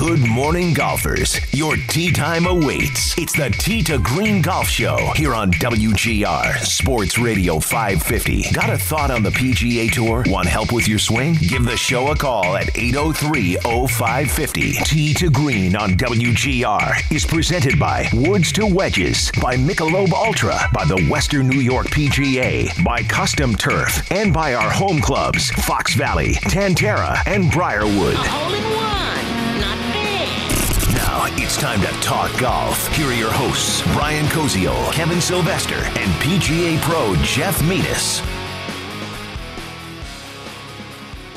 Good morning, golfers. Your tee time awaits. It's the Tee to Green Golf Show here on WGR Sports Radio 550. Got a thought on the PGA Tour? Want help with your swing? Give the show a call at 803 0550. Tee to Green on WGR is presented by Woods to Wedges, by Michelob Ultra, by the Western New York PGA, by Custom Turf, and by our home clubs, Fox Valley, Tan Tara, and Briarwood. Hole in one, not bad. Now it's time to talk golf. Here are your hosts, Brian Koziol, Kevin Sylvester, and PGA Pro Jeff Metis.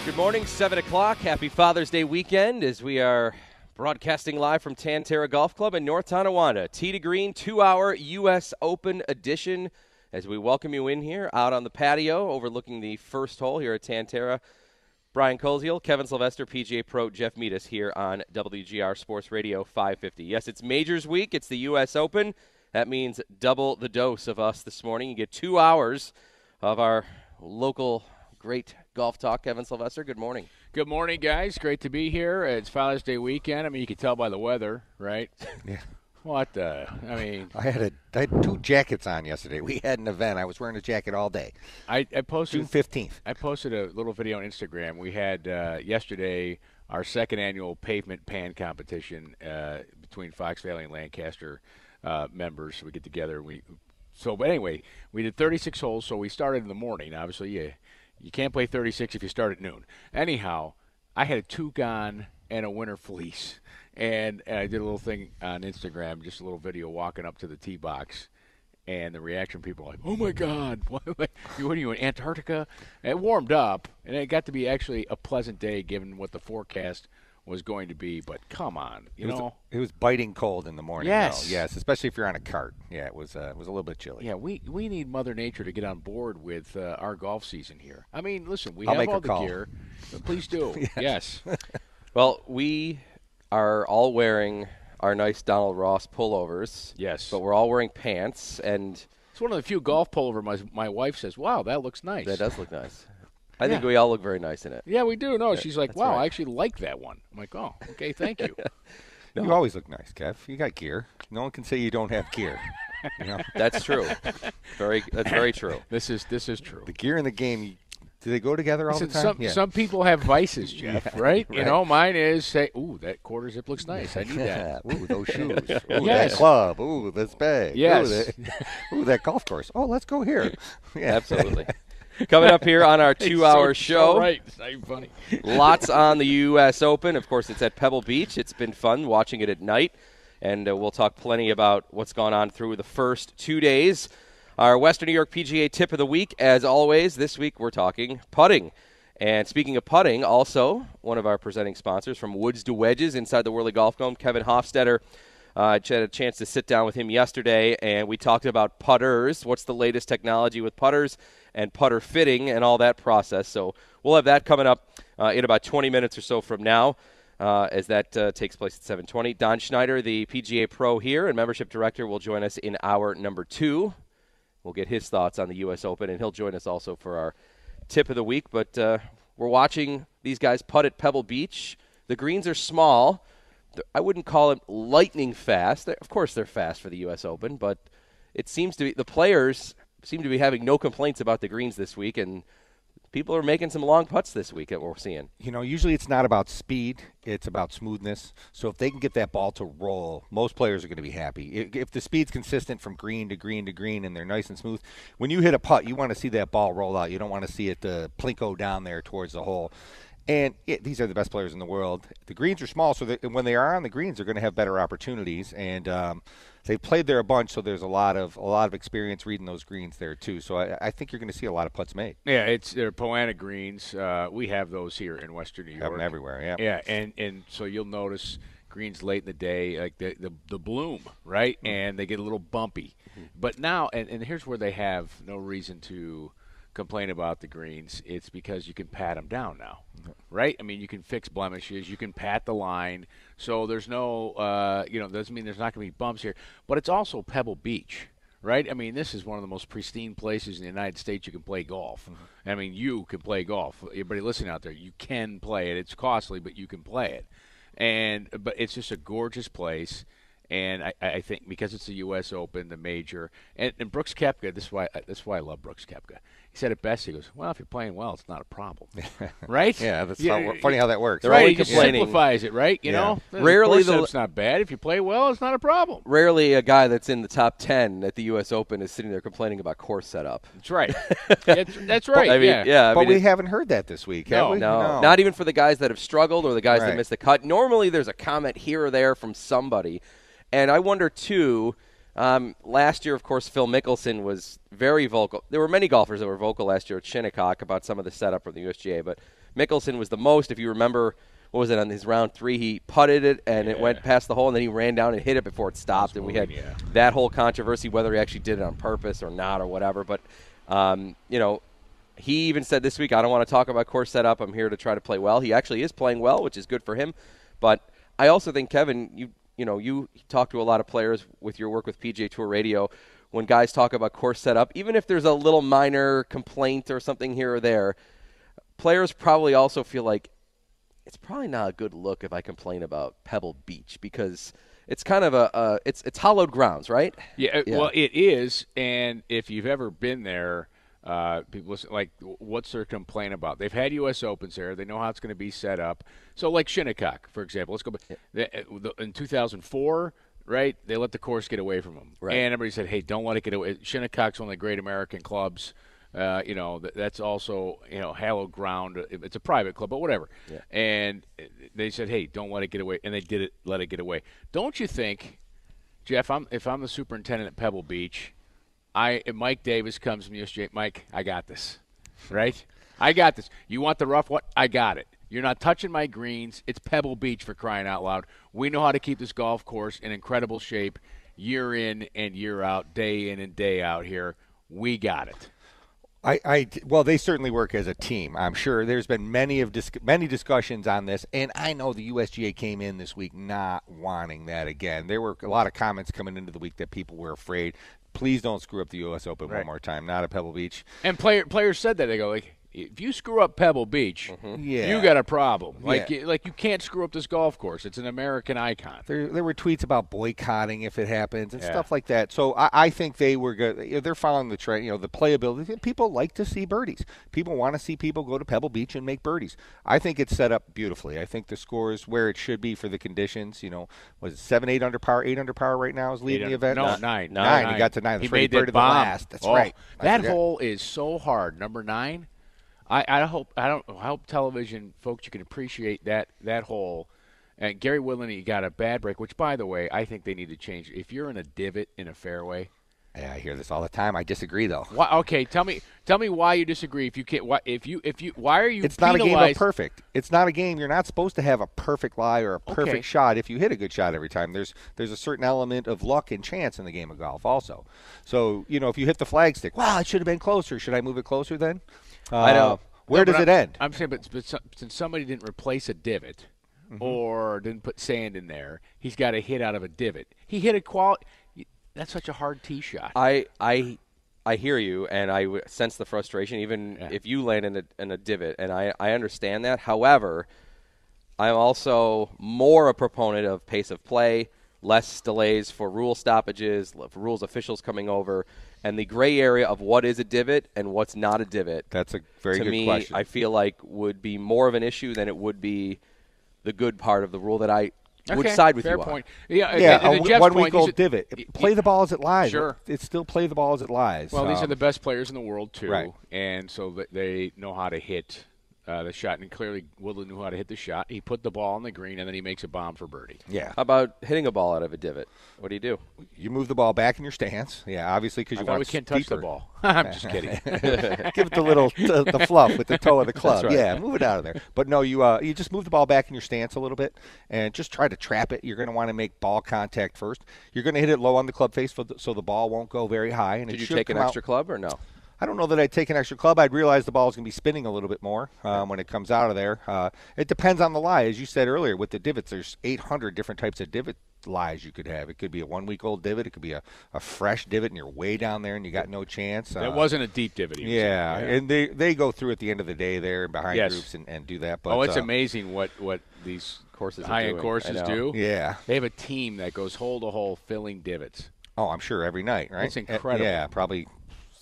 Good morning, 7 o'clock. Happy Father's Day weekend as we are broadcasting live from Tan Tara Golf Club in North Tonawanda. Tee to Green, two hour U.S. Open edition as we welcome you in here out on the patio overlooking the first hole here at Tan Tara. Brian Koziol, Kevin Sylvester, PGA Pro Jeff Metis here on WGR Sports Radio 550. Yes, it's Majors Week. It's the U.S. Open. That means double the dose of us this morning. You get two hours of our local great golf talk. Kevin Sylvester, good morning. Good morning, guys. Great to be here. It's Father's Day weekend. I mean, you can tell by the weather, right? Yeah. What the? I mean, I had a I had two jackets on yesterday. We had an event. I was wearing a jacket all day. I, I June posted fifteenth. I posted a little video on Instagram. We had uh, yesterday our second annual pavement pan competition uh, between Fox Valley and Lancaster uh, members. We get together. And We so, but anyway, we did 36 holes. So we started in the morning. Obviously, you you can't play 36 if you start at noon. Anyhow, I had a two gon and a winter fleece, and, and I did a little thing on Instagram, just a little video walking up to the tee box. And the reaction, people were like, "Oh my God, what, what are you in Antarctica?" And it warmed up, and it got to be actually a pleasant day given what the forecast was going to be. But come on, you It was, know, it was biting cold in the morning. Yes. though. yes, especially if you're on a cart. Yeah, it was uh, it was a little bit chilly. yeah, we we need Mother Nature to get on board with uh, our golf season here. I mean, listen, we I'll have make all her the call. gear, but please do. yes. Well, we are all wearing our nice Donald Ross pullovers. Yes. But we're all wearing pants, and It's one of the few golf pullover my my wife says, "Wow, that looks nice." that does look nice. I think we all look very nice in it. Yeah, we do. No, she's like, "Wow, right. I actually like that one." I'm like, "Oh, okay, thank you." You always look nice, Kev. You got gear. No one can say you don't have gear. you know, That's true. very. That's very true. this is this is true. the gear in the game. You- Do they go together all Listen, the time? some yeah. some people have vices, Jeff. Yeah, right? You know, mine is say, "Ooh, that quarter zip looks nice. I need that." Ooh, those shoes. Ooh, Yes. that club. Ooh, this bag. Yes. Ooh that, ooh, that golf course. Oh, let's go here. Yeah. Absolutely. Coming up here on our two-hour so- show, so right. It's not even funny. lots on the U.S. Open. Of course, it's at Pebble Beach. It's been fun watching it at night, and uh, we'll talk plenty about what's gone on through the first two days. Our Western New York PGA tip of the week, as always. This week we're talking putting. And speaking of putting, also one of our presenting sponsors from Woods to Wedges inside the Whirly Golf Dome, Kevin Hofstetter. Uh, I had a chance to sit down with him yesterday, and we talked about putters. What's the latest technology with putters and putter fitting and all that process? So we'll have that coming up uh, in about 20 minutes or so from now, uh, as that uh, takes place at 7:20. Don Schneider, the PGA Pro here and membership director, will join us in hour number two. We'll get his thoughts on the U.S. Open, and he'll join us also for our tip of the week. But uh, we're watching these guys putt at Pebble Beach. The greens are small. I wouldn't call it lightning fast. Of course, they're fast for the U.S. Open, but it seems to be the players seem to be having no complaints about the greens this week, and people are making some long putts this week that we're seeing. you know, usually it's not about speed; it's about smoothness. So if they can get that ball to roll, most players are going to be happy. If, the speed's consistent from green to green to green, and they're nice and smooth, when you hit a putt, you want to see that ball roll out. You don't want to see it uh, plinko down there towards the hole. And these are the best players in the world. The greens are small, so when they are on the greens, they're going to have better opportunities. And um, they've played there a bunch, so there's a lot of a lot of experience reading those greens there too. So I, I think you're going to see a lot of putts made. Yeah, it's they're Poa annua greens. Uh, we have those here in Western New York. Have them everywhere. Yeah. Yeah, and and so you'll notice greens late in the day, like the the, the bloom, right, Mm-hmm. and they get a little bumpy. But now, and, and here's where they have no reason to complain about the greens. It's because you can pat them down now, right? I mean, you can fix blemishes, you can pat the line, so there's no, uh, you know, doesn't mean there's not going to be bumps here. But it's also Pebble Beach. Right, I mean, this is one of the most pristine places in the United States you can play golf. I mean, you can play golf. Everybody listening out there, you can play it. It's costly, but you can play it and but it's just a gorgeous place. And I, I think because it's the U.S. Open, the major, and, and Brooks Koepka, this is why this is why I love Brooks Koepka. He said it best. He goes, "Well, if you're playing well, it's not a problem, right?" Yeah, that's how, funny how that works. They're right. only He just simplifies it, right? You Yeah. know, The Rarely course the- setup's not bad. If you play well, it's not a problem. Rarely a guy that's in the top 10 at the U.S. Open is sitting there complaining about course setup. That's right. that's, that's right. I mean, yeah. yeah. I but mean, we it- haven't heard that this week, have No. we? No, not even for the guys that have struggled or the guys that missed the cut. Normally, there's a comment here or there from somebody, and I wonder too. Um, last year, of course, Phil Mickelson was very vocal. There were many golfers that were vocal last year at Shinnecock about some of the setup from the USGA, but Mickelson was the most. If you remember, what was it on his round three? He putted it and it went past the hole, and then he ran down and hit it before it stopped, and we had yeah. that whole controversy whether he actually did it on purpose or not or whatever. But um, you know, he even said this week, I don't want to talk about course setup. I'm here to try to play well. He actually is playing well, which is good for him. But I also think Kevin, you you know, you talk to a lot of players with your work with PGA Tour Radio. When guys talk about course setup, even if there's a little minor complaint or something here or there, players probably also feel like it's probably not a good look if I complain about Pebble Beach because it's kind of a, it's it's hollowed grounds, right? Yeah, uh, Yeah. well, it is, and if you've ever been there, uh, people listen, like, what's their complaint about? They've had U.S. Opens there. They know how it's going to be set up. So, like Shinnecock, for example, let's go. back. Uh, In 2004, right, they let the course get away from them, Right. and everybody said, "Hey, don't let it get away." Shinnecock's one of the great American clubs. Uh, you know, that, that's also you know hallowed ground. It's a private club, but whatever. And uh, they said, "Hey, don't let it get away," and they did it. Let it get away. Don't you think? Jeff, I'm, if I'm the superintendent at Pebble Beach, I Mike Davis comes to from USGA. Mike, I got this, right? I got this. You want the rough? one? I got it. You're not touching my greens. It's Pebble Beach for crying out loud. We know how to keep this golf course in incredible shape, year in and year out, day in and day out. Here, we got it. I, I, well, they certainly work as a team. I'm sure there's been many of dis- many discussions on this, and I know the USGA came in this week not wanting that again. There were a lot of comments coming into the week that people were afraid. Please don't screw up the U.S. Open Right. one more time. Not at Pebble Beach. And player, players said that they go like, if you screw up Pebble Beach, mm-hmm. Yeah. you got a problem. Like, Yeah. you, like you can't screw up this golf course. It's an American icon. There, there were tweets about boycotting if it happens and Yeah. stuff like that. So I, I think they were good. They're following the trend. You know, the playability. People like to see birdies. People want to see people go to Pebble Beach and make birdies. I think it's set up beautifully. I think the score is where it should be for the conditions. You know, was it seven, eight under par, eight under par right now is leading the event. under- No, nine. nine. He got to nine. He That's made He that the bomb. last. That's Oh, right. I That forgot. hole is so hard. Number nine. I, I hope I don't I hope television folks you can appreciate that that hole. And uh, Gary Woodland, he got a bad break. Which, by the way, I think they need to change. If you're in a divot in a fairway, Yeah, I hear this all the time. I disagree though. why, okay, tell me tell me why you disagree. If you can't, why, if you if you why are you? It's not a game of perfect. It's not a game. You're not supposed to have a perfect lie or a perfect Okay. shot if you hit a good shot every time. There's there's a certain element of luck and chance in the game of golf also. So, you know, if you hit the flag stick, wow, it should have been closer. Should I move it closer then? I know. Uh, Where No, does it I'm- end? I'm saying, but, but since somebody didn't replace a divot Mm-hmm. or didn't put sand in there, he's got a hit out of a divot. He hit a qual. That's such a hard tee shot. I I I hear you, and I sense the frustration, even Yeah. if you land in a, in a divot, and I, I understand that. However, I'm also more a proponent of pace of play, less delays for rule stoppages, rules officials coming over, and the gray area of what is a divot and what's not a divot. That's a very to good me, question. I feel like would be more of an issue than it would be the good part of the rule that I would side with fair you point. on. Yeah, yeah, and, and a Jeff's one point, week these old divot. y- Play the ball as it lies. Sure. It's still play the ball as it lies. Well, these Um, are the best players in the world too, Right. and so they know how to hit uh, the shot, and clearly Woodland knew how to hit the shot. He put the ball on the green, and then he makes a bomb for birdie. Yeah. How about hitting a ball out of a divot? What do you do? You move the ball back in your stance. Yeah, obviously because I you thought want we can't touch the ball. I'm just kidding. Give it the little the, the fluff with the toe of the club. right. Yeah, move it out of there. But no, you uh, you just move the ball back in your stance a little bit and just try to trap it. You're going to want to make ball contact first. You're going to hit it low on the club face for the, so the ball won't go very high. And Did it you take an come out- extra club or no? I don't know that I'd take an extra club. I'd realize the ball's going to be spinning a little bit more um, when it comes out of there. Uh, it depends on the lie, as you said earlier. With the divots, there's 800 different types of divot lies you could have. It could be a one-week-old divot. It could be a, a fresh divot, and you're way down there, and you got no chance. that Uh, wasn't a deep divot. he was in. yeah, and they they go through at the end of the day there behind Yes. groups and, and do that. But oh, it's uh, amazing what what these Courses high end courses do. Yeah. They have a team that goes hole to hole filling divots. Oh, I'm sure every night, right? It's Uh, incredible. yeah, probably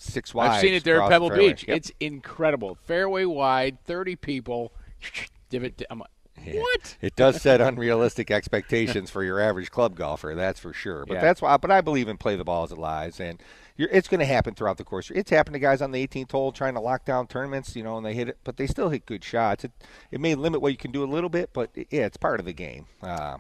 six wide. I've seen it there at across the Pebble. Beach. Yep. It's incredible. Fairway wide, 30 people. Divot. I'm like, what? It does set unrealistic expectations for your average club golfer, that's for sure. But Yeah. that's why. But I believe in play the ball as it lies, and you're, it's going to happen throughout the course. It's happened to guys on the 18th hole trying to lock down tournaments, you know, and they hit it, but they still hit good shots. It it may limit what you can do a little bit, but yeah, it's part of the game. Uh,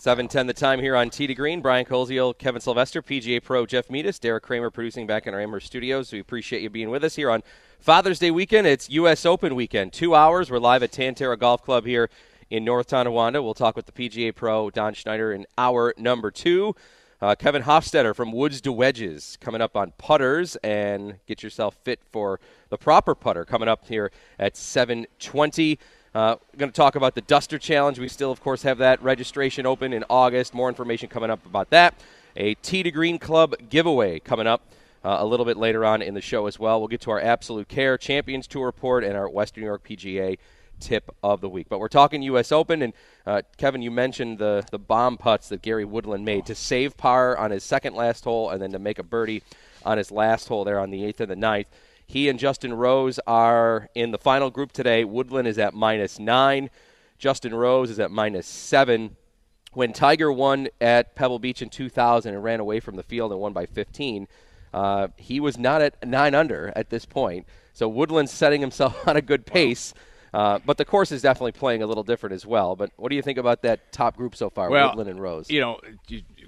7:10 the time here on Tee to Green. Brian Koziol, Kevin Sylvester, PGA Pro Jeff Meadis, Derek Kramer producing back in our Amherst studios. We appreciate you being with us here on Father's Day weekend. It's U.S. Open weekend. Two hours. We're live at Tan Tara Golf Club here in North Tonawanda. We'll talk with the PGA Pro Don Schneider in hour number two. Uh, Kevin Hofstetter from Woods to Wedges coming up on putters and get yourself fit for the proper putter coming up here at 720. Uh, going to talk about the Duster Challenge. We still, of course, have that registration open in August. More information coming up about that. A Tee to Green Club giveaway coming up uh, a little bit later on in the show as well. We'll get to our Absolute Care Champions Tour report and our Western New York PGA tip of the week. But we're talking U.S. Open, and uh, Kevin, you mentioned the the bomb putts that Gary Woodland made to save par on his second last hole, and then to make a birdie on his last hole there on the eighth and the ninth. He and Justin Rose are in the final group today. Woodland is at minus nine. Justin Rose is at minus seven. When Tiger won at Pebble Beach in 2000 and ran away from the field and won by 15, uh, he was not at nine under at this point. So Woodland's setting himself on a good pace. Uh, but the course is definitely playing a little different as well. But what do you think about that top group so far, Well, Woodland and Rose? You know,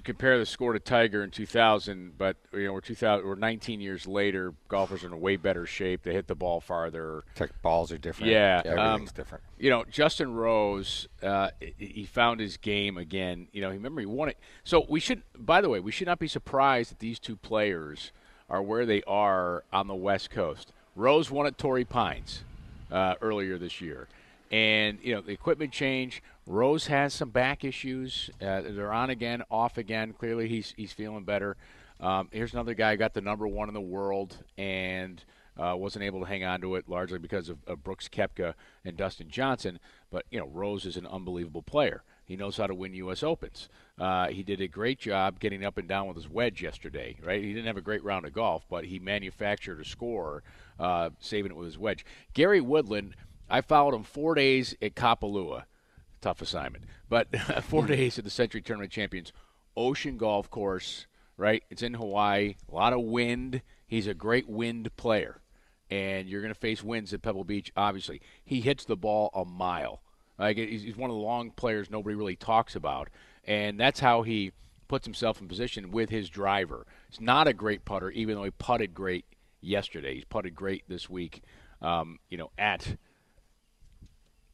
compare the score to Tiger in 2000, but you know we're 2000, we're 19 years later. Golfers are in a way better shape. They hit the ball farther. tech balls are different. Yeah, everything's um, different. You know, Justin Rose, uh, he- he found his game again. You know, remember he won it. So we should, by the way, we should not be surprised that these two players are where they are on the West Coast. Rose won at Torrey Pines uh, earlier this year, and you know the equipment change. Rose has some back issues. Uh, they're on again, off again. Clearly, he's he's feeling better. Um, here's another guy who got the number one in the world and uh, wasn't able to hang on to it largely because of, of Brooks Koepka and Dustin Johnson. But you know, Rose is an unbelievable player. He knows how to win U.S. Opens. Uh, he did a great job getting up and down with his wedge yesterday. Right, he didn't have a great round of golf, but he manufactured a score, uh, saving it with his wedge. Gary Woodland, I followed him four days at Kapalua. Tough assignment, but four days at the Sentry Tournament Champions, Ocean Golf Course. Right, it's in Hawaii. A lot of wind. He's a great wind player and you're going to face winds at Pebble Beach. Obviously, he hits the ball a mile. Like he's he's one of the long players nobody really talks about, and that's how he puts himself in position with his driver. He's not a great putter, even though he putted great yesterday. He's putted great this week. Um, you know, at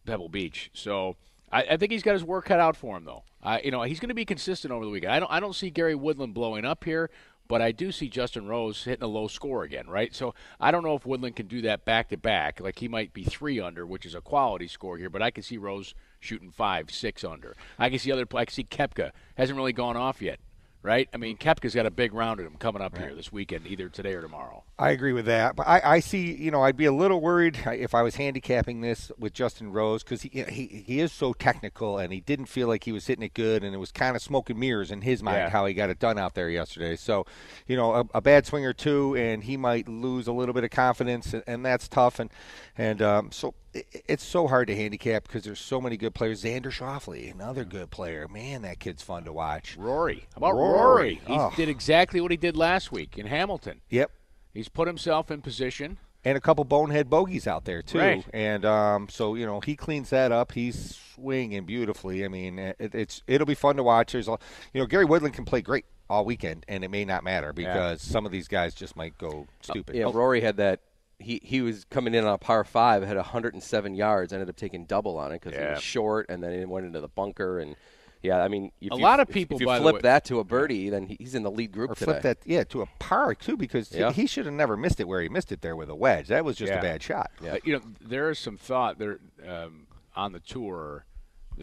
Pebble Beach. So I, I think he's got his work cut out for him, though. I, you know, he's going to be consistent over the weekend. I don't, I don't see Gary Woodland blowing up here, but I do see Justin Rose hitting a low score again, right? So I don't know if Woodland can do that back to back. Like he might be three under, which is a quality score here, but I can see Rose shooting five, six under. I can see other. I can see Koepka hasn't really gone off yet. Right? I mean, Koepka's got a big round at him coming up here this weekend, either today or tomorrow. I agree with that, but I, I see. You know, I'd be a little worried if I was handicapping this with Justin Rose because he, he he is so technical, and he didn't feel like he was hitting it good, and it was kind of smoke and mirrors in his mind Yeah. how he got it done out there yesterday. So, you know, a, a bad swing or two, and he might lose a little bit of confidence, and, and that's tough. And and um, so it's so hard to handicap because there's so many good players. Xander Schauffele, another good player. Man, that kid's fun to watch. Rory. How about Rory. Rory? He Oh. did exactly what he did last week in Hamilton. Yep. He's put himself in position. and a couple bonehead bogeys out there too. Right. And um, so you know he cleans that up. He's swinging beautifully. I mean, it, it's it'll be fun to watch. There's a, you know Gary Woodland can play great all weekend, and it may not matter because some of these guys just might go stupid. Yeah, Oh, Rory had that. He he was coming in on a par five, had 107 yards, ended up taking double on it because it Yeah. was short, and then it went into the bunker. And yeah, I mean, if A you- lot of people, If you by flip way- that to a birdie, then he's in the lead group or today. flip that, yeah, to a par too, because he- Yeah. he, should have never missed it where he missed it there with a wedge. That was just Yeah. a bad shot. Yeah. Uh, you know, there is some thought there um, on the tour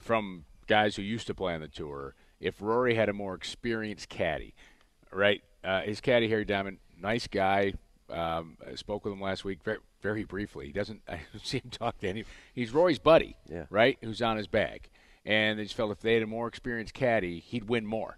from guys who used to play on the tour. If Rory had a more experienced caddy, right? Uh, his caddy Harry Diamond, nice guy. Um, I spoke with him last week very, very briefly. He doesn't. I don't see him talk to any. He's Rory's buddy, Yeah. right? Who's on his bag, and they just felt if they had a more experienced caddy, he'd win more.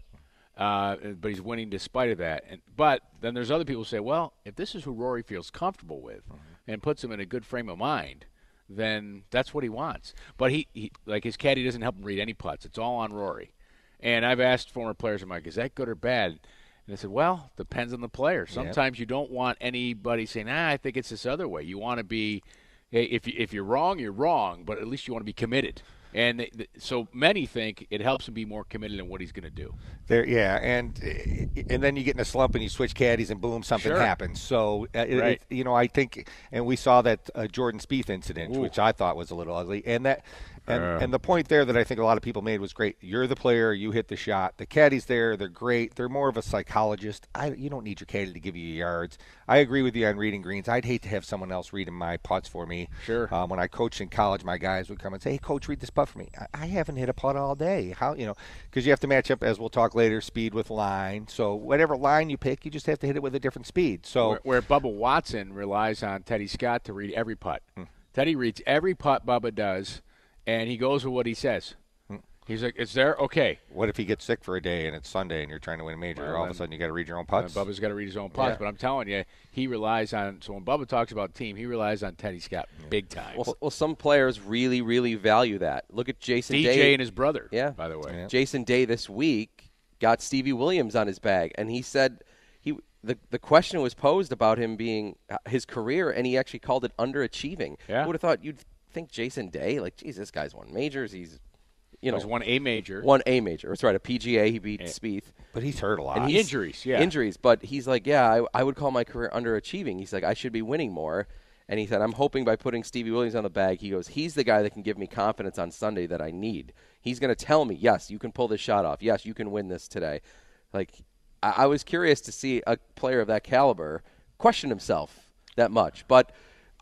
Uh, but he's winning despite of that. And but then there's other people who say, well, if this is who Rory feels comfortable with and puts him in a good frame of mind, then that's what he wants. But he, he like his caddy doesn't help him read any putts. It's all on Rory. And I've asked former players, I'm like, is that good or bad? And they said, well, depends on the player. Sometimes you don't want anybody saying, ah, I think it's this other way. You want to be, hey, if you, if you're wrong, you're wrong, but at least you want to be committed. And th- so many think it helps him be more committed in what he's going to do. There, yeah, and and then you get in a slump and you switch caddies and boom, something Sure. happens. So, uh, it, Right. it- you know, I think, and we saw that uh, Jordan Spieth incident, Ooh. which I thought was a little ugly, and that, and, and the point there that I think a lot of people made was great. You're the player, you hit the shot. The caddies there, they're great. They're more of a psychologist. I, you don't need your caddy to give you yards. I agree with you on reading greens. I'd hate to have someone else reading my putts for me. Sure. Um, when I coached in college, my guys would come and say, "Hey, coach, read this putt for me." I, I haven't hit a putt all day. How you know? Because you have to match up, as we'll talk later, speed with line. So whatever line you pick, you just have to hit it with a different speed. So where, where Bubba Watson relies on Teddy Scott to read every putt. Hmm. Teddy reads every putt Bubba does, and he goes with what he says. Hmm. He's like, "It's there, okay." what if he gets sick for a day and it's Sunday and you're trying to win a major? Well, all of a sudden, you got to read your own And putts. Bubba's got to read his own putts, Yeah. but I'm telling you, he relies on. So when Bubba talks about team, he relies on Teddy Scott big time. well, well, some players really, really value that. Look at Jason DJ Day. and his brother, Yeah. by the way. Yeah. Jason Day this week got Stevie Williams on his bag, and he said he the the question was posed about him being uh, his career, and he actually called it underachieving. Yeah. Would have thought you'd think Jason Day? Like, geez, this guy's won majors. He's you know he's one A major. one A major. That's right, a PGA. He beat eh, Spieth. but he's hurt a lot. And he's- Injuries, yeah. Injuries, but he's like, yeah, I, I would call my career underachieving. He's like, I should be winning more. And he said, I'm hoping by putting Stevie Williams on the bag, he goes, he's the guy that can give me confidence on Sunday that I need. He's going to tell me, yes, you can pull this shot off. Yes, you can win this today. Like, I, I was curious to see a player of that caliber question himself that much. But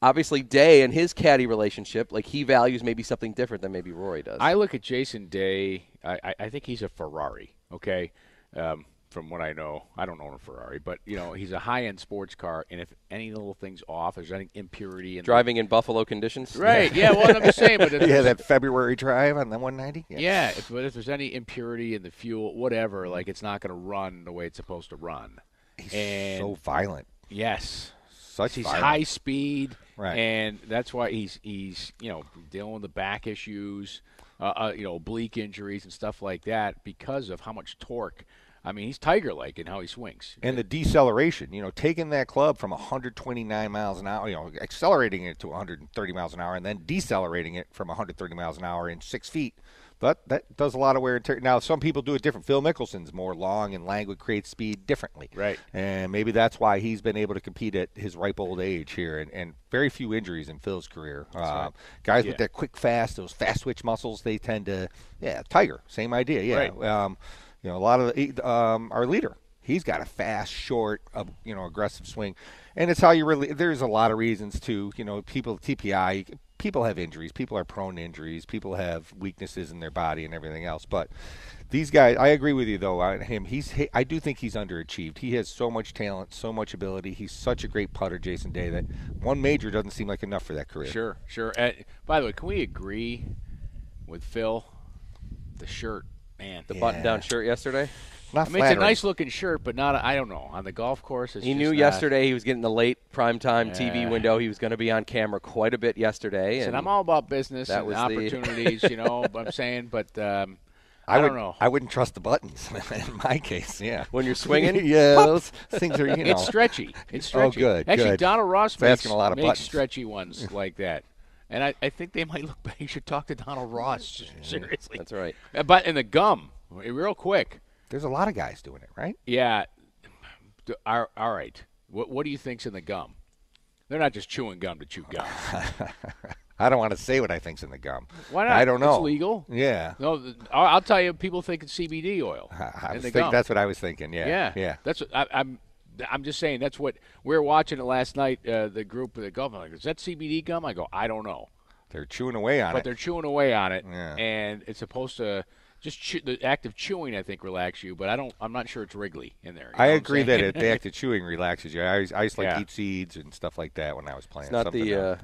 obviously, Day and his caddy relationship, like, he values maybe something different than maybe Rory does. I look at Jason Day. I, I, I think he's a Ferrari. Okay, um, from what I know, I don't own a Ferrari, but you know he's a high-end sports car. And if any little things off, there's any impurity in the- Driving in Buffalo conditions. right? Yeah, well, I'm just saying, but if yeah, that February drive on the 190. yeah, if, but if there's any impurity in the fuel, whatever, like it's not going to run the way it's supposed to run. He's and so violent. yes, Such he's violent. high speed, Right. and that's why he's he's you know dealing with the back issues, uh, uh, you know oblique injuries and stuff like that because of how much torque. I mean, he's tiger-like in how he swings. and the deceleration, you know, taking that club from 129 miles an hour, you know, accelerating it to 130 miles an hour, and then decelerating it from 130 miles an hour in six feet. But that does a lot of wear and tear. Now, some people do it different. Phil Mickelson's more long and languid, creates speed differently. Right. And maybe that's why he's been able to compete at his ripe old age here, and, and very few injuries in Phil's career. Uh, Guys Yeah. with that quick, fast, those fast switch muscles, they tend to, yeah, Tiger, same idea. Yeah. Right. Um, you know, a lot of the, um, our leader, he's got a fast, short, uh, you know, aggressive swing, and it's how you really. There's a lot of reasons to, you know, people TPI. People have injuries. People are prone to injuries. People have weaknesses in their body and everything else. But these guys, I agree with you though. On him, he's. he- I do think he's underachieved. He has so much talent, so much ability. He's such a great putter, Jason Day. That one major doesn't seem like enough for that career. Sure, sure. Uh, by the way, can we agree with Phil? The shirt, man. The button-down shirt yesterday. Not I mean, it's a nice looking shirt, but not. I don't know. On the golf course, it's He just knew not- yesterday he was getting the late primetime TV Yeah. window. He was going to be on camera quite a bit yesterday. And And I'm all about business That and was the- opportunities, you know. but I'm saying, but um, I, would, don't know. I wouldn't trust the buttons in my case. Yeah. When you're swinging? yeah, those things are you know. It's stretchy. It's stretchy. Oh, good, Actually, good. Donald Ross It's makes, asking a lot of makes buttons. stretchy ones like that. And I, I think they might look better. You should talk to Donald Ross. Seriously. That's right. Uh, But in the gum, real quick. There's a lot of guys doing it, right? Yeah. All right. What, what do you think's in the gum? They're not just chewing gum to chew gum. I don't want to say what I think's in the gum. Why not? I don't know. It's legal. Yeah. No, I'll tell you. People think it's CBD oil. I, the think gum. that's what I was thinking. Yeah. Yeah, Yeah. That's what I, I'm. I'm just saying that's what we were watching it last night. Uh, the group of the gum. I'm like, is that CBD gum? I go, I don't know, They're chewing away on but it. But they're chewing away on it, Yeah. and it's supposed to just chew, the act of chewing. I think relax you, but I don't. I'm not sure it's Wrigley in there. you I know I'm agree that it, the act of chewing relaxes you. I, used- I used to like Yeah. eat seeds and stuff like that when I was playing. It's not the uh,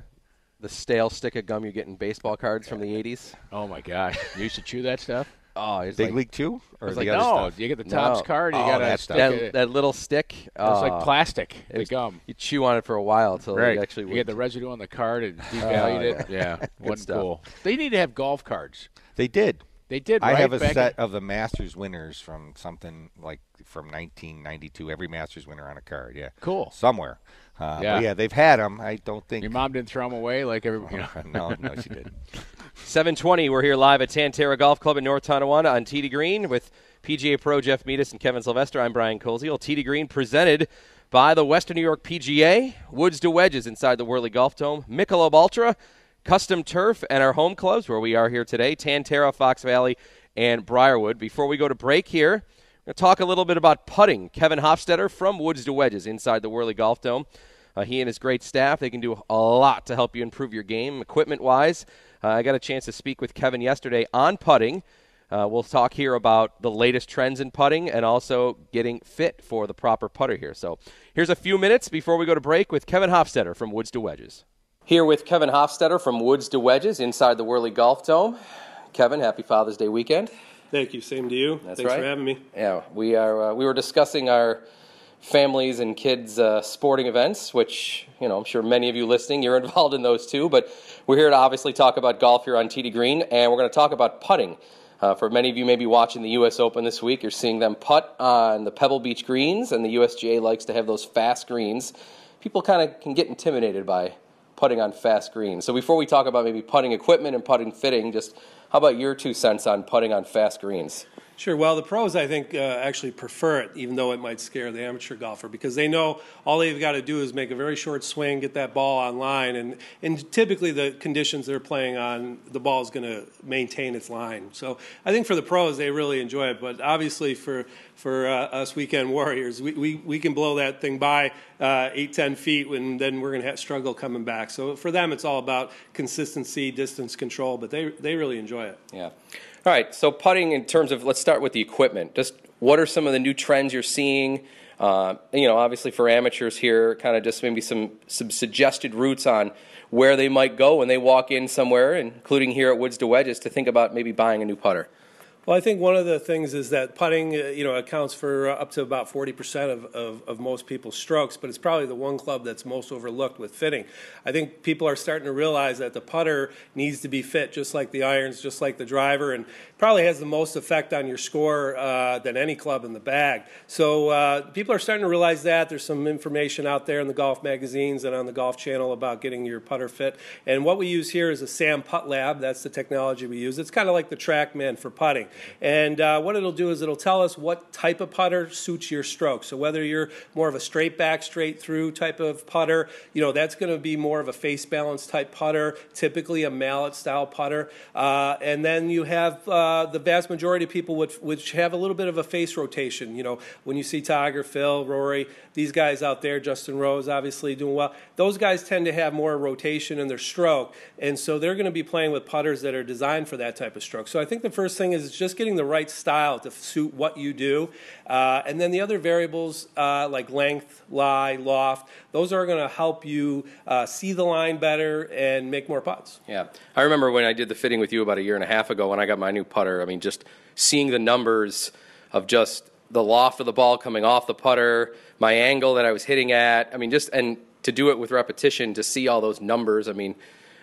the stale stick of gum you get in baseball cards from the 80s. oh my gosh, you used to chew that stuff. Oh, it's Big like, League Chew or it's the like, other no, stuff? you get the Topps No. card. You Oh, got that stuff. that, that little stick. It's oh, like plastic. it The was- gum. You chew on it for a while until Right. you actually you would. get the residue on the card and devalued it. Yeah, wasn't stuff. cool. They need to have golf cards. They did. They did. I right, have a set in- of the Masters winners from something like from 1992. Every Masters winner on a card. Yeah. Cool. Somewhere. Uh, Yeah. But yeah, they've had them. I don't think. Your mom didn't throw them away like every. You know. no, no, she didn't. 720. We're here live at Tan Tara Golf Club in North Tonawanda on to Green with PGA Pro Jeff Meadis and Kevin Sylvester. I'm Brian. Tee to Green presented by the Western New York PGA, Woods to Wedges inside the Whirly Golf Dome, Michelob Ultra, Custom Turf, and our home clubs where we are here today, Tan Tara, Fox Valley, and Briarwood. Before we go to break here, we're going to talk a little bit about putting. Kevin Hofstetter from Woods to Wedges inside the Whirly Golf Dome. Uh, he and his great staff, they can do a lot to help you improve your game, equipment wise. Uh, I got a chance to speak with Kevin yesterday on putting. Uh, we'll talk here about the latest trends in putting and also getting fit for the proper putter here. So here's a few minutes before we go to break with Kevin Hofstetter from Woods to Wedges. Here with Kevin Hofstetter from Woods to Wedges inside the Whirly Golf Dome. Kevin, happy Father's Day weekend. Thank you. Same to you. That's Thanks right. for having me. Yeah, we are. Uh, we were discussing our families and kids' uh, sporting events, which you know I'm sure many of you listening you're involved in those too. But we're here to obviously talk about golf here on TD Green, and we're going to talk about putting. Uh, for many of you, maybe watching the U.S. Open this week, you're seeing them putt on the Pebble Beach greens, and the USGA likes to have those fast greens. People kind of can get intimidated by putting on fast greens. So before we talk about maybe putting equipment and putting fitting, just how about your two cents on putting on fast greens? Sure. Well, the pros, I think, uh, actually prefer it, even though it might scare the amateur golfer, because they know all they've got to do is make a very short swing, get that ball online, and, and typically the conditions they're playing on, the ball is going to maintain its line. So I think for the pros, they really enjoy it. But obviously for for uh, us weekend warriors, we, we, we can blow that thing by uh, eight, ten feet, and then we're going to struggle coming back. So for them, it's all about consistency, distance control, but they they really enjoy it. Yeah. All right. So putting in terms of let's start with the equipment. Just what are some of the new trends you're seeing? Uh, you know, obviously for amateurs here, kind of just maybe some some suggested routes on where they might go when they walk in somewhere, including here at Woods to Wedges, to think about maybe buying a new putter. Well, I think one of the things is that putting, uh, you know, accounts for up to about 40% of, of, of most people's strokes, but it's probably the one club that's most overlooked with fitting. I think people are starting to realize that the putter needs to be fit just like the irons, just like the driver, and probably has the most effect on your score uh, than any club in the bag. So uh, people are starting to realize that. There's some information out there in the golf magazines and on the Golf Channel about getting your putter fit. And what we use here is a SAM Putt Lab. That's the technology we use. It's kind of like the TrackMan for putting. And uh, what it'll do is it'll tell us what type of putter suits your stroke. So whether you're more of a straight back, straight through type of putter, you know, that's going to be more of a face balance type putter, typically a mallet style putter. Uh, and then you have uh, the vast majority of people which, which have a little bit of a face rotation. You know, when you see Tiger, Phil, Rory, these guys out there, Justin Rose obviously doing well, those guys tend to have more rotation in their stroke. And so they're going to be playing with putters that are designed for that type of stroke. So I think the first thing is just getting the right style to suit what you do. Uh, and then the other variables uh, like length, lie, loft, those are going to help you uh, see the line better and make more putts. Yeah. I remember when I did the fitting with you about a year and a half ago when I got my new putter. I mean, just seeing the numbers of just the loft of the ball coming off the putter, my angle that I was hitting at. I mean, just, and to do it with repetition, to see all those numbers. I mean,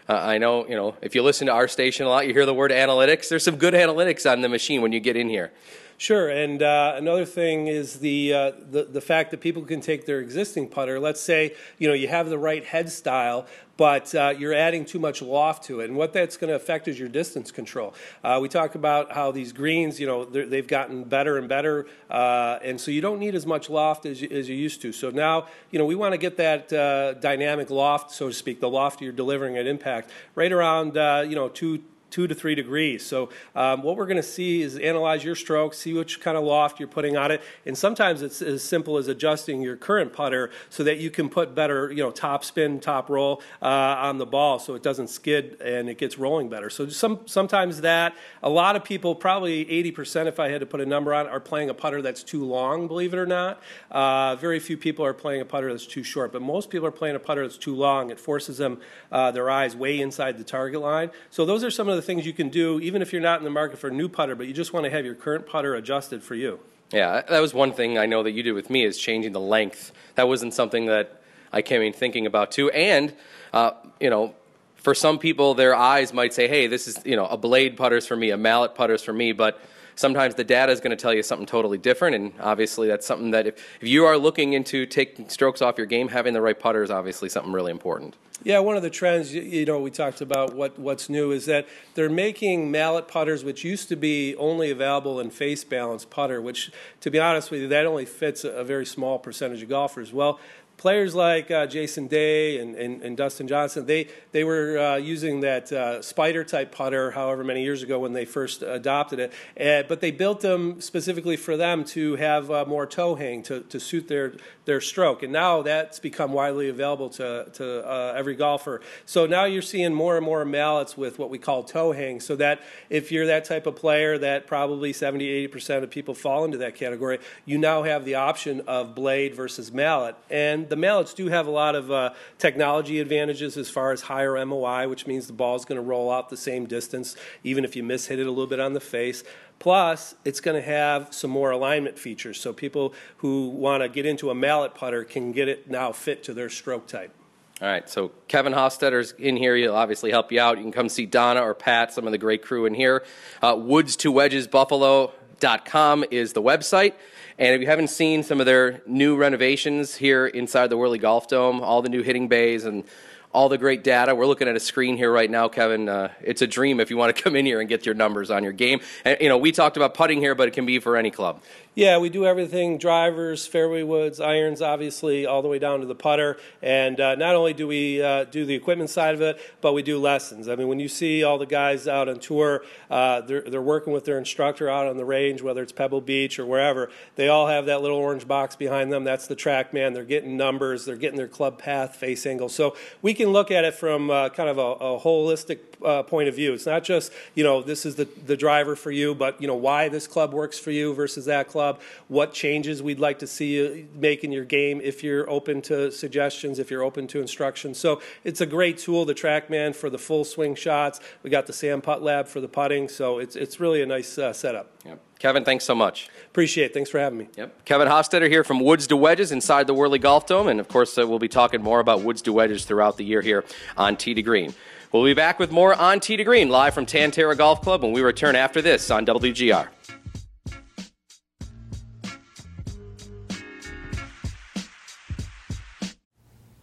Uh, I know, you know, if you listen to our station a lot, you hear the word analytics. There's some good analytics on the machine when you get in here. Sure, and uh, another thing is the, uh, the the fact that people can take their existing putter. Let's say you know you have the right head style, but uh, you're adding too much loft to it, and what that's going to affect is your distance control. Uh, we talk about how these greens, you know, they've gotten better and better, uh, and so you don't need as much loft as you, as you used to. So now, you know, we want to get that uh, dynamic loft, so to speak, the loft you're delivering at impact, right around you know two two to three degrees. So um, what we're going to see is analyze your stroke, see which kind of loft you're putting on it, and sometimes it's as simple as adjusting your current putter so that you can put better, you know, top spin, top roll uh, on the ball, so it doesn't skid and it gets rolling better. So some sometimes that a lot of people, probably 80%, if I had to put a number on, are playing a putter that's too long. Believe it or not, uh, very few people are playing a putter that's too short, but most people are playing a putter that's too long. It forces them uh, their eyes way inside the target line. So those are some of the things you can do, even if you're not in the market for a new putter, but you just want to have your current putter adjusted for you. Yeah, that was one thing I know that you did with me is changing the length. That wasn't something that I came in thinking about too. And, uh, you know, for some people, their eyes might say, hey, this is, you know, a blade putter's for me, a mallet putter's for me, but sometimes the data is going to tell you something totally different. And obviously, that's something that if, if you are looking into taking strokes off your game, having the right putter is obviously something really important. Yeah, one of the trends, you know, we talked about what, what's new is that they're making mallet putters, which used to be only available in face balance putter, which, to be honest with you, that only fits a, very small percentage of golfers. Well, players like uh, Jason Day and, and, and, Dustin Johnson, they, they were uh, using that uh, spider type putter however many years ago when they first adopted it. But they built them specifically for them to have uh, more toe hang to, to suit their, their stroke. And now that's become widely available to, to uh, every golfer. So now you're seeing more and more mallets with what we call toe hang. So that if you're that type of player that probably 70, 80% of people fall into that category, you now have the option of blade versus mallet. And the mallets do have a lot of uh, technology advantages as far as higher MOI, which means the ball is going to roll out the same distance, even if you miss hit it a little bit on the face. Plus, it's going to have some more alignment features, so people who want to get into a mallet putter can get it now fit to their stroke type. All right, so Kevin Hofstetter's in here. He'll obviously help you out. You can come see Donna or Pat, some of the great crew in here. Uh, Woods to Wedges Buffalo.com is the website. And if you haven't seen some of their new renovations here inside the Whirly Golf Dome, all the new hitting bays and all the great data. We're looking at a screen here right now, Kevin. Uh, it's a dream if you want to come in here and get your numbers on your game. And, you know, we talked about putting here, but it can be for any club. Yeah, we do everything drivers, fairway woods, irons, obviously, all the way down to the putter. And uh, not only do we uh, do the equipment side of it, but we do lessons. I mean, when you see all the guys out on tour, uh, they're, they're working with their instructor out on the range, whether it's Pebble Beach or wherever. They all have that little orange box behind them. That's the TrackMan. They're getting numbers, they're getting their club path, face angle. So we can look at it from uh, kind of a, a holistic uh, point of view. It's not just, you know, this is the, the driver for you, but, you know, why this club works for you versus that club club, what changes we'd like to see you make in your game if you're open to suggestions, if you're open to instructions. So it's a great tool, the TrackMan for the full swing shots. We got the Sam Putt Lab for the putting, so it's, it's really a nice uh, setup. Yep. Kevin, thanks so much. Appreciate it. Thanks for having me. Yep. Kevin Hofstetter here from Woods to Wedges inside the Whirly Golf Dome. And of course, uh, we'll be talking more about Woods to Wedges throughout the year here on Tee to Green. We'll be back with more on Tee to Green live from Tan Tara Golf Club when we return after this on WGR.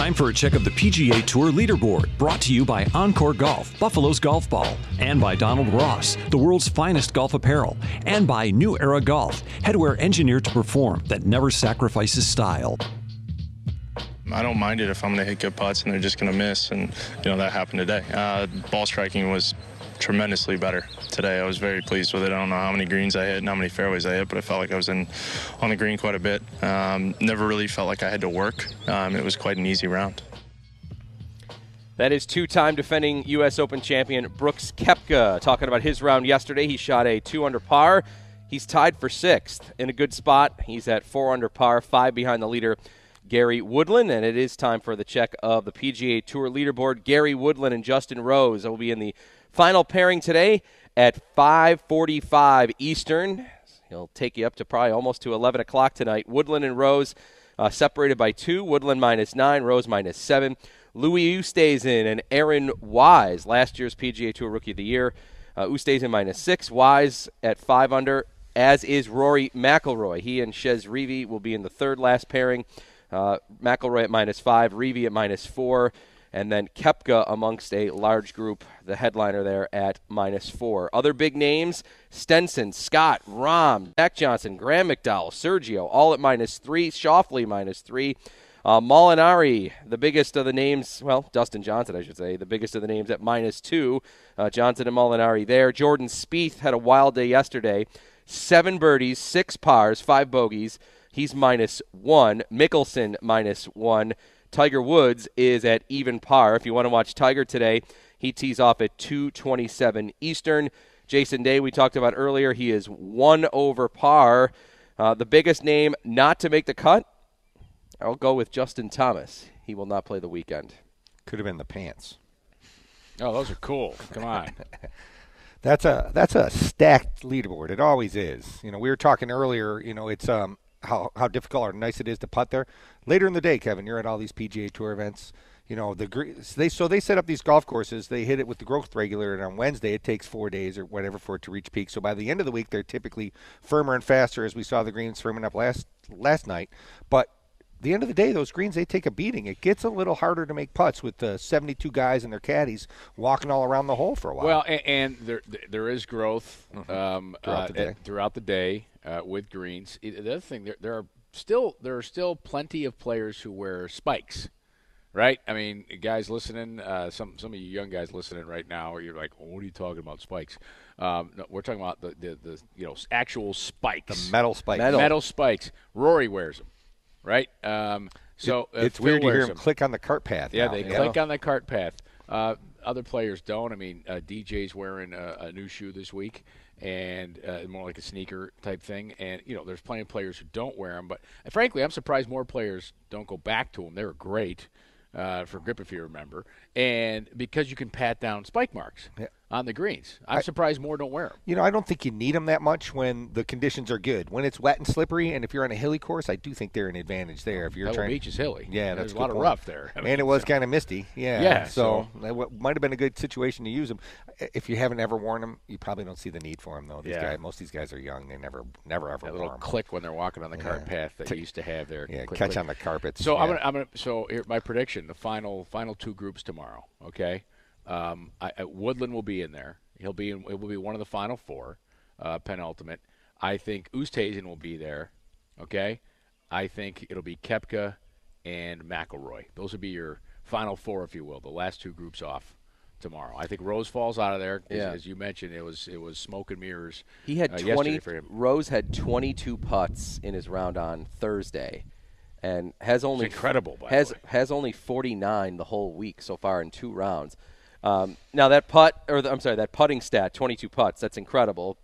Time for a check of the PGA Tour leaderboard, brought to you by Encore Golf, Buffalo's Golf Ball, and by Donald Ross, the world's finest golf apparel, and by New Era Golf, headwear engineered to perform that never sacrifices style. I don't mind it if I'm going to hit good putts and they're just going to miss, and you know that happened today. Uh, ball striking was tremendously better today. I was very pleased with it. I don't know how many greens I hit and how many fairways I hit, but I felt like I was in on the green quite a bit. Um, never really felt like I had to work. Um, it was quite an easy round. That is two time defending U.S. Open champion Brooks Koepka. Talking about his round yesterday, he shot a two under par. He's tied for sixth in a good spot. He's at four under par, five behind the leader, Gary Woodland. And it is time for the check of the PGA Tour leaderboard. Gary Woodland and Justin Rose will be in the final pairing today at 5:45 Eastern. He'll take you up to probably almost to 11 o'clock tonight. Woodland and Rose uh, separated by two. Woodland minus nine, Rose minus seven. Louis Oosthuizen and Aaron Wise, last year's PGA Tour Rookie of the Year. Uh, Oosthuizen minus six, Wise at five under, as is Rory McIlroy. He and Chez Reavie will be in the third last pairing. Uh, McIlroy at minus five, Reavie at minus four, and then Koepka amongst a large group, the headliner there at minus four. Other big names Stenson, Scott, Rahm, Zach Johnson, Graham McDowell, Sergio, all at minus three, Schauffele minus three. Uh, Molinari, the biggest of the names, well, Dustin Johnson, I should say, the biggest of the names at minus two. Uh, Johnson and Molinari there. Jordan Spieth had a wild day yesterday. Seven birdies, six pars, five bogeys. He's minus one. Mickelson minus one. Tiger Woods is at even par. If you want to watch Tiger today, he tees off at 227 Eastern. Jason Day, we talked about earlier, he is one over par. Uh, the biggest name not to make the cut, I'll go with Justin Thomas. He will not play the weekend. Could have been the pants. Oh, those are cool. Come on. that's a that's a stacked leaderboard. It always is. You know, we were talking earlier. You know, it's um how how difficult or nice it is to putt there. Later in the day, Kevin, you're at all these PGA Tour events. You know, the they so they set up these golf courses. They hit it with the growth regulator, and on Wednesday it takes four days or whatever for it to reach peak. So by the end of the week, they're typically firmer and faster, as we saw the greens firming up last last night. But the end of the day, those greens they take a beating. It gets a little harder to make putts with the 72 guys and their caddies walking all around the hole for a while. Well, and, and there there is growth Mhm. um, Throughout uh, the day. throughout the day uh, with greens. I- The other thing, there, there are still there are still plenty of players who wear spikes, right? I mean, guys listening, uh, some some of you young guys listening right now, you're like, oh, "What are you talking about spikes?" Um, no, we're talking about the, the, the you know actual spikes, The metal spikes. metal, Metal. spikes. Rory wears them, right? Um, so It- uh, it's weird to hear wears them. click on the cart path. Yeah, now, they click know? on the cart path. Uh, other players don't. I mean, uh, DJ's wearing a, a new shoe this week, and uh, more like a sneaker type thing. And you know, there's plenty of players who don't wear them. But frankly, I'm surprised more players don't go back to them. They were great uh, for grip, if you remember, and because you can pat down spike marks on the greens. I'm I- surprised more don't wear them. You know, I don't think you need them that much when the conditions are good. When it's wet and slippery, and if you're on a hilly course, I do think they're an advantage there. If you're Pebble trying, Beach is hilly. Yeah, that's a lot of rough there. I and mean, it was so- kind of misty. Yeah, Yeah, So, so- that might have been a good situation to use them. If you haven't ever worn them, you probably don't see the need for them though. These Yeah. guys, most of these guys are young. They never, never ever wore little click when they're walking on the cart Yeah. path that used to have there. Yeah, Click, catch click. on the carpets. So I'm gonna, I'm gonna. So here, my prediction: the final, final two groups tomorrow. Okay, um, I, I, Woodland will be in there. He'll be in. It will be one of the final four, uh, penultimate. I think Oosthuizen will be there. Okay, I think it'll be Koepka and McIlroy. Those will be your final four, if you will. The last two groups off tomorrow. I think Rose falls out of there. Yeah. As you mentioned, it was it was smoke and mirrors. He had uh, 20 for him. Rose had 22 putts in his round on Thursday and has only incredible, by the has has only 49 the whole week so far in two rounds. Um, now that putt or the, I'm sorry, that putting stat 22 putts, that's incredible.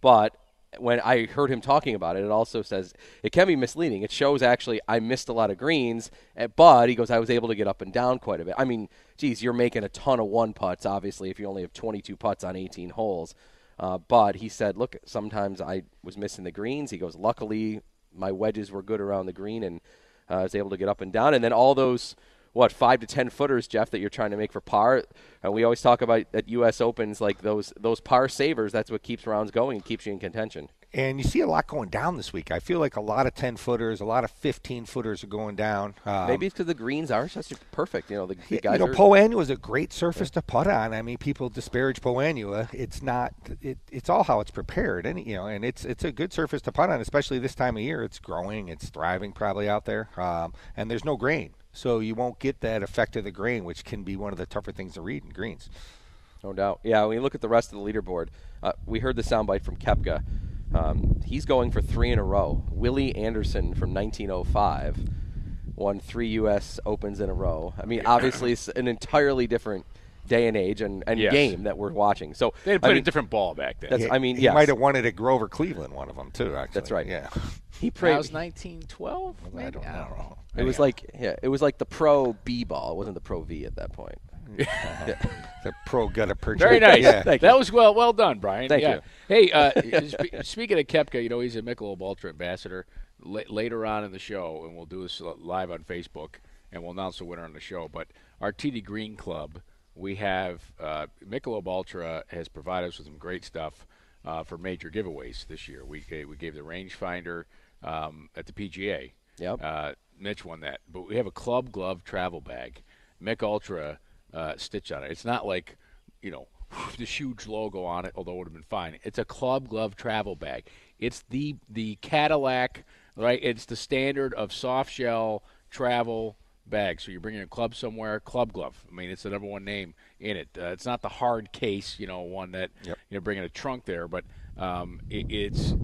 But when I heard him talking about it, it also says it can be misleading. It shows actually I missed a lot of greens, eh, but he goes I was able to get up and down quite a bit. I mean, geez, you're making a ton of one putts obviously if you only have 22 putts on 18 holes. Uh, but he said, look, sometimes I was missing the greens. He goes, luckily my wedges were good around the green and uh, I was able to get up and down. And then all those what five to ten footers, Jeff, that you're trying to make for par. And we always talk about at U.S. Opens like those those par savers. That's what keeps rounds going and keeps you in contention. And you see a lot going down this week. I feel like a lot of 10 footers, a lot of 15 footers are going down. Um, Maybe it's because the greens are such perfect. You know, the, the Yeah, guys you know, are. Poa annua is a great surface to putt on. I mean, people disparage Poa annua. It's not. It, it's all how it's prepared, and you know, and it's it's a good surface to putt on, especially this time of year. It's growing, it's thriving, probably out there, um, and there's no grain, so you won't get that effect of the grain, which can be one of the tougher things to read in greens. No doubt. Yeah, when you look at the rest of the leaderboard, uh, we heard the soundbite from Koepka. Um, he's going for three in a row. Willie Anderson from 1905 won three U.S. Opens in a row. I mean, obviously, it's an entirely different day and age and, and Yes. game that we're watching. So They had I played mean, a different ball back then. That's, He- I mean, he yes. might have won it at Grover Cleveland, one of them too. Actually, That's right. Yeah, He That prayed. was 1912. I maybe? don't know. It was like yeah, it was like the pro B ball. It wasn't the pro V at that point. the pro gutta percha. Very nice. Yeah. Thank that you. was well well done, Brian. Thank yeah. you. Hey, uh, spe- speaking of Koepka, you know he's a Michelob Ultra ambassador. La- later on in the show, and we'll do this live on Facebook, and we'll announce the winner on the show. But our TD Green Club, we have uh, Michelob Ultra has provided us with some great stuff uh, for major giveaways this year. We gave, we gave the rangefinder um, at the PGA. Yep. Uh, Mitch won that, but we have a club glove travel bag, Mich Ultra uh, stitch on it. It's not like, you know, this huge logo on it, although it would have been fine. It's a club glove travel bag. It's the the Cadillac, right? It's the standard of soft shell travel bag. So you're bringing a club somewhere, club glove. I mean, it's the number one name in it. Uh, it's not the hard case, you know, one that Yep. you know bringing a trunk there, but um, it, it's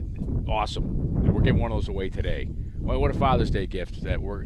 awesome. And we're giving one of those away today. Well, what a Father's Day gift that we're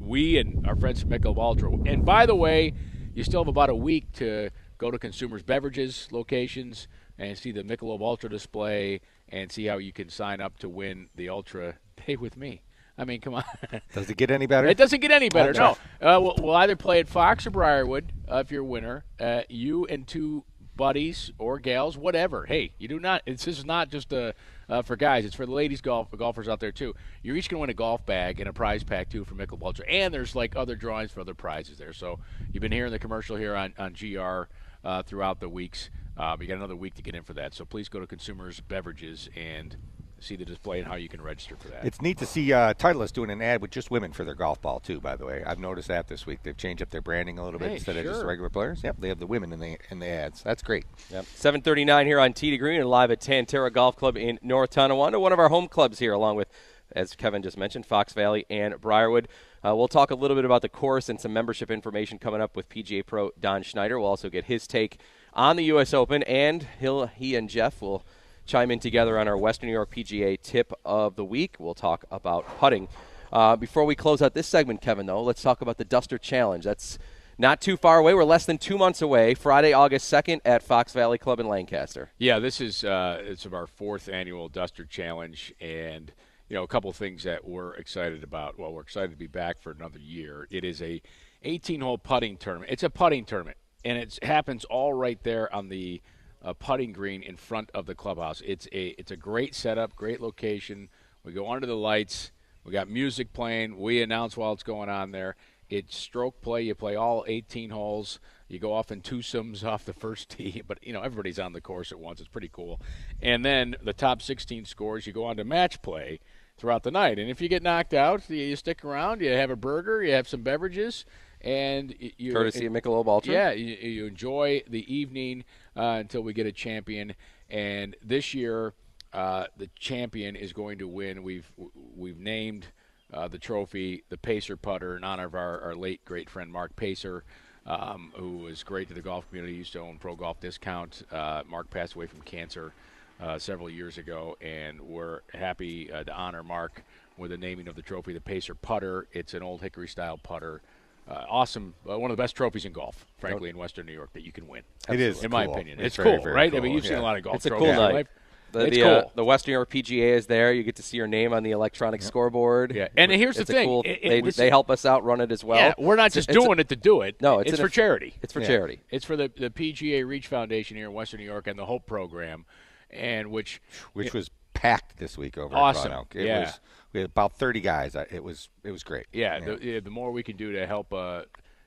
we and our friends from Michelob Ultra. And by the way, you still have about a week to go to Consumers Beverages locations and see the Michelob Ultra display and see how you can sign up to win the Ultra Day with me. I mean, come on. Does it get any better? It doesn't get any better. Okay. No, uh, we'll, we'll either play at Fox or Briarwood uh, if you're a winner. Uh, you and two buddies or gals, whatever. Hey, you do not. It's, this is not just uh, uh, for guys. It's for the ladies golf golfers out there too. You're each going to win a golf bag and a prize pack too from Michelob Ultra, and there's like other drawings for other prizes there. So you've been hearing the commercial here on on GR uh, throughout the weeks. Um, you got another week to get in for that. So please go to Consumers Beverages and see the display and how you can register for that. It's neat to see uh, Titleist doing an ad with just women for their golf ball too. By the way, I've noticed that this week. They've changed up their branding a little bit Hey, instead of just sure. regular players. Yep, they have the women in the in the ads. That's great. Yep. 7:39 here on Tee to Green and live at Tan Tara Golf Club in North Tonawanda, one of our home clubs here, along with, as Kevin just mentioned, Fox Valley and Briarwood. Uh, we'll talk a little bit about the course and some membership information coming up with PGA Pro Don Schneider. We'll also get his take on the U.S. Open, and he'll he and Jeff will chime in together on our Western New York PGA tip of the week. We'll talk about putting. Uh, before we close out this segment, Kevin, though, let's talk about the Duster Challenge. That's not too far away. We're less than two months away. Friday, August 2nd at Fox Valley Club in Lancaster. Yeah, this is uh, it's our fourth annual Duster Challenge, and you know a couple things that we're excited about. Well, we're excited to be back for another year. It is a 18-hole putting tournament. It's a putting tournament, and it happens all right there on the uh, putting green in front of the clubhouse. It's a it's a great setup, great location. We go under the lights. We got music playing. We announce while it's going on there. It's stroke play. You play all 18 holes. You go off in twosomes off the first tee, but you know everybody's on the course at once. It's pretty cool. And then the top 16 scores. You go on to match play throughout the night. And if you get knocked out, you stick around. You have a burger. You have some beverages, and you Courtesy of Michelob Ultra? Yeah, you, you enjoy the evening uh, until we get a champion. And this year, uh, the champion is going to win. We've we've named uh, the trophy the Pacer putter in honor of our, our late great friend Mark Pacer, um, who was great to the golf community. Used to own Pro Golf Discount. Uh, Mark passed away from cancer uh, several years ago, and we're happy uh, to honor Mark with the naming of the trophy, the Pacer putter. It's an old hickory style putter. Uh, awesome, uh, one of the best trophies in golf, frankly, in Western New York that you can win. It is in my opinion. It's It's, very, cool, very right? I mean, you've seen a lot of golf It's a cool night. life. The, it's the, cool. uh, the Western New York PGA is there. You get to see your name on the electronic scoreboard. Yeah, and here's the a thing. cool- It- it- they, this- they help us out run it as well. yeah, we're not It's just it's a- doing it to do it. No, it's it's for eff- charity. It's for Yeah. charity. It's for the the PGA Reach Foundation here in Western New York and the Hope Program, and which Which was packed this week over Awesome. at Brown Oak. It Yeah. was we had about 30 guys. It was it was great. yeah, The, yeah, the more we can do to help. Uh,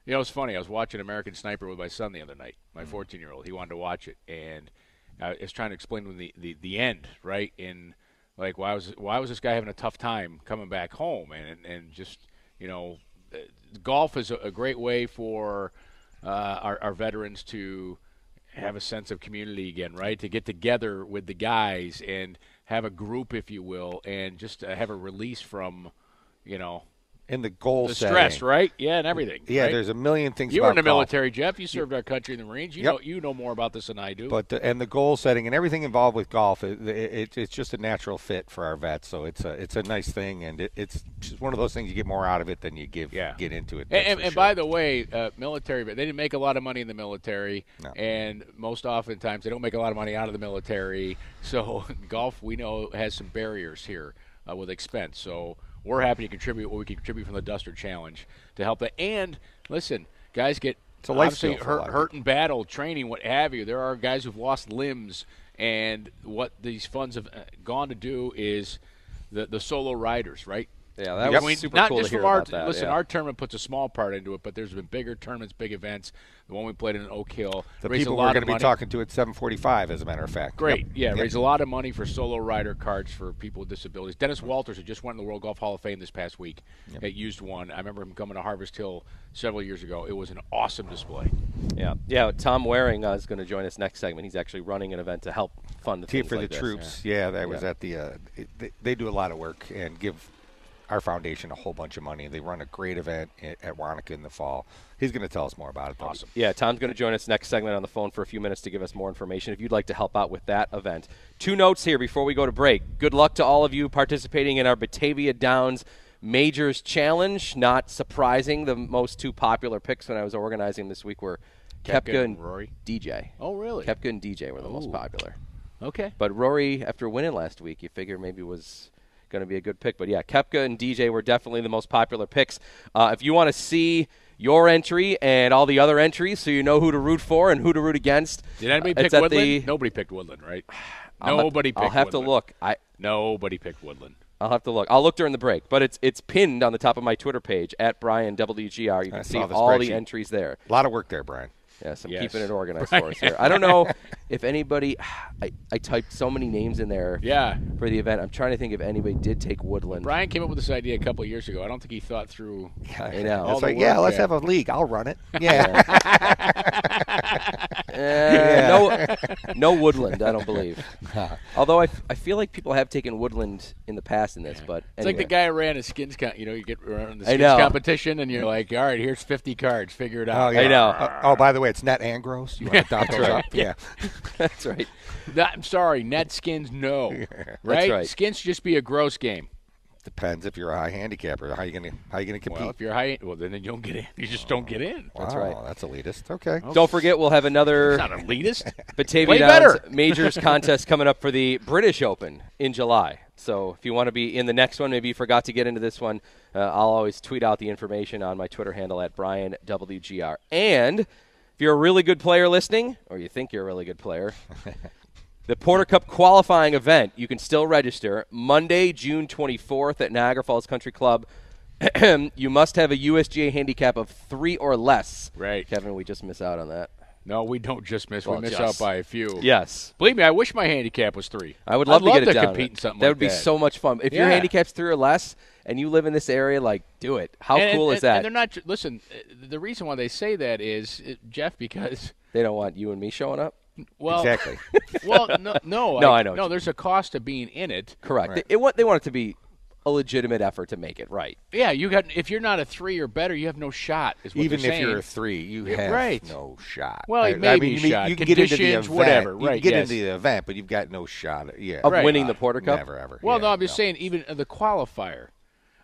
you know, it's funny. I was watching American Sniper with my son the other night. My 14 year old. He wanted to watch it, and I was trying to explain to him the, the, the end, right? In like why was why was this guy having a tough time coming back home, and and just you know, uh, golf is a, a great way for uh, our, our veterans to have a sense of community again, right? To get together with the guys and have a group, if you will, and just uh, have a release from, you know, And the goal the setting. stress, right? Yeah, and everything. Yeah, right? there's a million things. You were in the golf. military, Jeff. You served our country in the Marines. You Yep. know you know more about this than I do. But the, and the goal setting and everything involved with golf, it, it, it's just a natural fit for our vets. So it's a it's a nice thing, and it, it's just one of those things you get more out of it than you give Yeah. get into it. And, and, for and by the way, uh, military, they didn't make a lot of money in the military, No. and most oftentimes they don't make a lot of money out of the military. So golf, we know, has some barriers here uh, with expense. So we're happy to contribute what we can contribute from the Duster Challenge to help that. And listen, guys get It's a life obviously skill for a lot hurt, hurt in battle, training, what have you. There are guys who've lost limbs, and what these funds have uh, gone to do is the the solo riders, right? Yeah, that I was mean, super not cool just to hear from our about that. listen. yeah. Our tournament puts a small part into it, but there's been bigger tournaments, big events. The one we played in Oak Hill the raised people a we're going to be talking to at 7:45, as a matter of fact. Great, Yep. yeah, Yep. raised a lot of money for solo rider cards for people with disabilities. Dennis Walters, who just went in the World Golf Hall of Fame this past week, had used one. I remember him coming to Harvest Hill several years ago. It was an awesome display. Yeah, yeah. Tom Waring uh, is going to join us next segment. He's actually running an event to help fund the Team for like the this. troops. Yeah, that was Yeah. at the. Uh, it, they, they do a lot of work and give our foundation a whole bunch of money. They run a great event at, at Wanakah in the fall. He's going to tell us more about it. Though. Awesome. Yeah, Tom's going to join us next segment on the phone for a few minutes to give us more information if you'd like to help out with that event. Two notes here before we go to break. Good luck to all of you participating in our Batavia Downs Majors Challenge. Not surprising, the most two popular picks when I was organizing this week were Koepka Kepka and and Rory? DJ. Oh, really? Koepka and DJ were the most popular. Okay. But Rory, after winning last week, you figure maybe was going to be a good pick. But yeah, Koepka and DJ were definitely the most popular picks. Uh, if you want to see your entry and all the other entries, so you know who to root for and who to root against, Did anybody uh, pick Woodland? the- Nobody picked Woodland, right? I'll have- Nobody picked I'll have Woodland. to look. I Nobody picked Woodland. I'll have to look. I'll look during the break, but it's it's pinned on the top of my Twitter page at Brian WGR. You I can see all the entries there. A lot of work there, Brian. Yes, I'm Yes. keeping it organized for us here. I don't know if anybody. I, I typed so many names in there Yeah. for the event. I'm trying to think if anybody did take Woodland. Brian came up with this idea a couple of years ago. I don't think he thought through. I know. All It's the like, yeah, work, let's yeah. have a league. I'll run it. Yeah. Eh, no, no Woodland. I don't believe. Although I, f- I feel like people have taken Woodland in the past in this, but It's like the guy who ran a skins con- You know, you get around the I skins know. competition, and you're like, all right, here's 50 cards. Figure it oh, out. yeah. I know. Uh, oh, by the way, it's net and gross. You want to dot those right. up? Yeah. That's right. That- I'm sorry, net skins, no. right? right. Skins should just be a gross game. Depends if you're a high handicapper. How you gonna how you gonna compete? Well, if you're high, well, then you don't get in. You just don't get in. wow, right. That's elitist. Okay. Don't forget, we'll have another It's not elitist. Batavia Way Downs better. Majors contest coming up for the British Open in July. So if you want to be in the next one, maybe you forgot to get into this one, uh, I'll always tweet out the information on my Twitter handle at Brian WGR. And if you're a really good player listening, or you think you're a really good player, the Porter Cup qualifying event, you can still register Monday, June 24th at Niagara Falls Country Club. you must have a USGA handicap of three or less. Right. Kevin, we just miss out on that. No, we don't just miss. Well, we miss just. out by a few. Yes. Believe me, I wish my handicap was three. I would I'd love to get it to down. compete in something that like would be that. so much fun. If your Yeah. handicap's three or less, and you live in this area, like do it. How And- cool and- is that? And they're not. Listen, uh, the reason why they say that is uh, Jeff because they don't want you and me showing up. Well, Exactly. well, no, no, No, I know No, there's a cost to being in it. Correct. Right. They, it want, they want it to be a legitimate effort to make it right. Yeah, you got. If you're not a three or better, you have no shot. Is what Even they're if you're a three, you Yeah, have right. no shot. Well, I, maybe I mean, you, shot. you can get into the event. whatever, You right, can get yes. into the event, but you've got no shot. Yeah. Of Right. winning the Porter Cup. Never ever. Well, yeah, no, I'm just saying, even uh, the qualifier.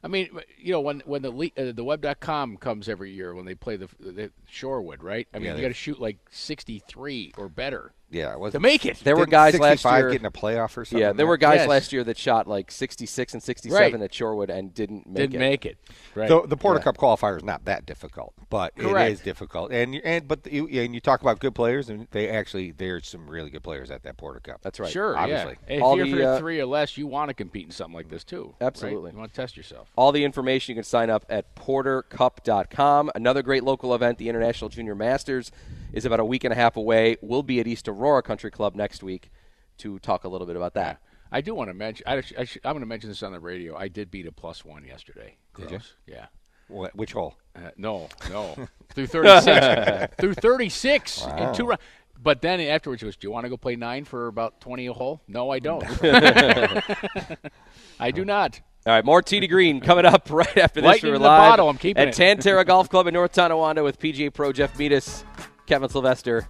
I mean, you know, when when the uh, the web.com comes every year when they play the, the Shorewood, right? I mean, Yeah, you got to shoot like 63 or better Yeah. It was, to make it. There were guys last year. getting a playoff or something. yeah, there were guys Yes. last year that shot like 66 and 67 Right. at Shorewood and didn't make Didn't it. make it. Right. The, the Porter Yeah. Cup qualifier is not that difficult, but Correct. it is difficult. And and but you and you talk about good players, and they actually there's some really good players at that Porter Cup. That's right. Sure, obviously. Yeah. If All you're the, for uh, three or less, you want to compete in something like this too. right? Absolutely. You want to test yourself. All the information you can sign up at portercup.com. Another great local event, the International Junior Masters, is about a week and a half away. We'll be at East Aurora Country Club next week to talk a little bit about that. I do want to mention. I, I should, I'm going to mention this on the radio. I did beat a plus one yesterday. Did you? Yeah. Wh- Which hole? Uh, no, no. through 36. through 36 in two rounds. But then afterwards, he goes, "Do you want to go play nine for about 20 a hole?" No, I don't. I do not. All right, more Tee to Green coming up right after this. Lightning We're in the live bottle, I'm keeping at it. Tan Tara Golf Club in North Tonawanda with PGA Pro Jeff Metis, Kevin Sylvester.